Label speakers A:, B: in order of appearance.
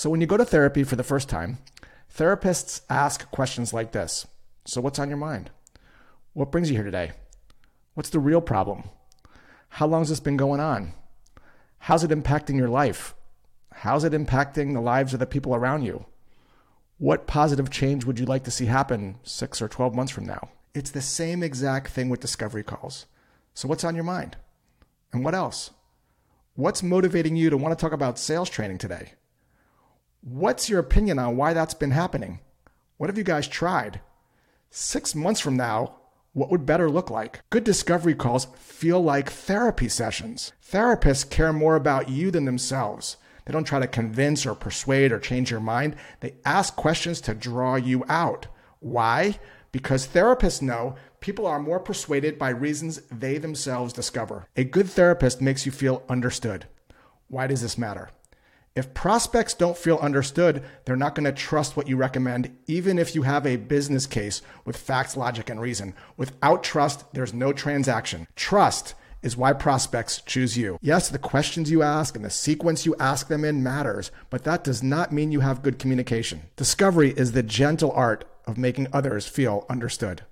A: So when you go to therapy for the first time, therapists ask questions like this So, what's on your mind? What brings you here today? What's the real problem? How long has this been going on? How's it impacting your life? How's it impacting the lives of the people around you? What positive change would you like to see happen six or 12 months from now? It's the same exact thing with discovery calls. So, what's on your mind? And what else? What's motivating you to want to talk about sales training today? What's your opinion on why that's been happening? What have you guys tried? Six months from now, what would better look like? Good discovery calls feel like therapy sessions. Therapists care more about you than themselves. They don't try to convince or persuade or change your mind. They ask questions to draw you out. Why? Because therapists know people are more persuaded by reasons they themselves discover. A good therapist makes you feel understood. Why does this matter? If prospects don't feel understood, they're not going to trust what you recommend, even if you have a business case with facts, logic, and reason. Without trust, there's no transaction. Trust is why prospects choose you. Yes, the questions you ask and the sequence you ask them in matters, but that does not mean you have good communication. Discovery is the gentle art of making others feel understood.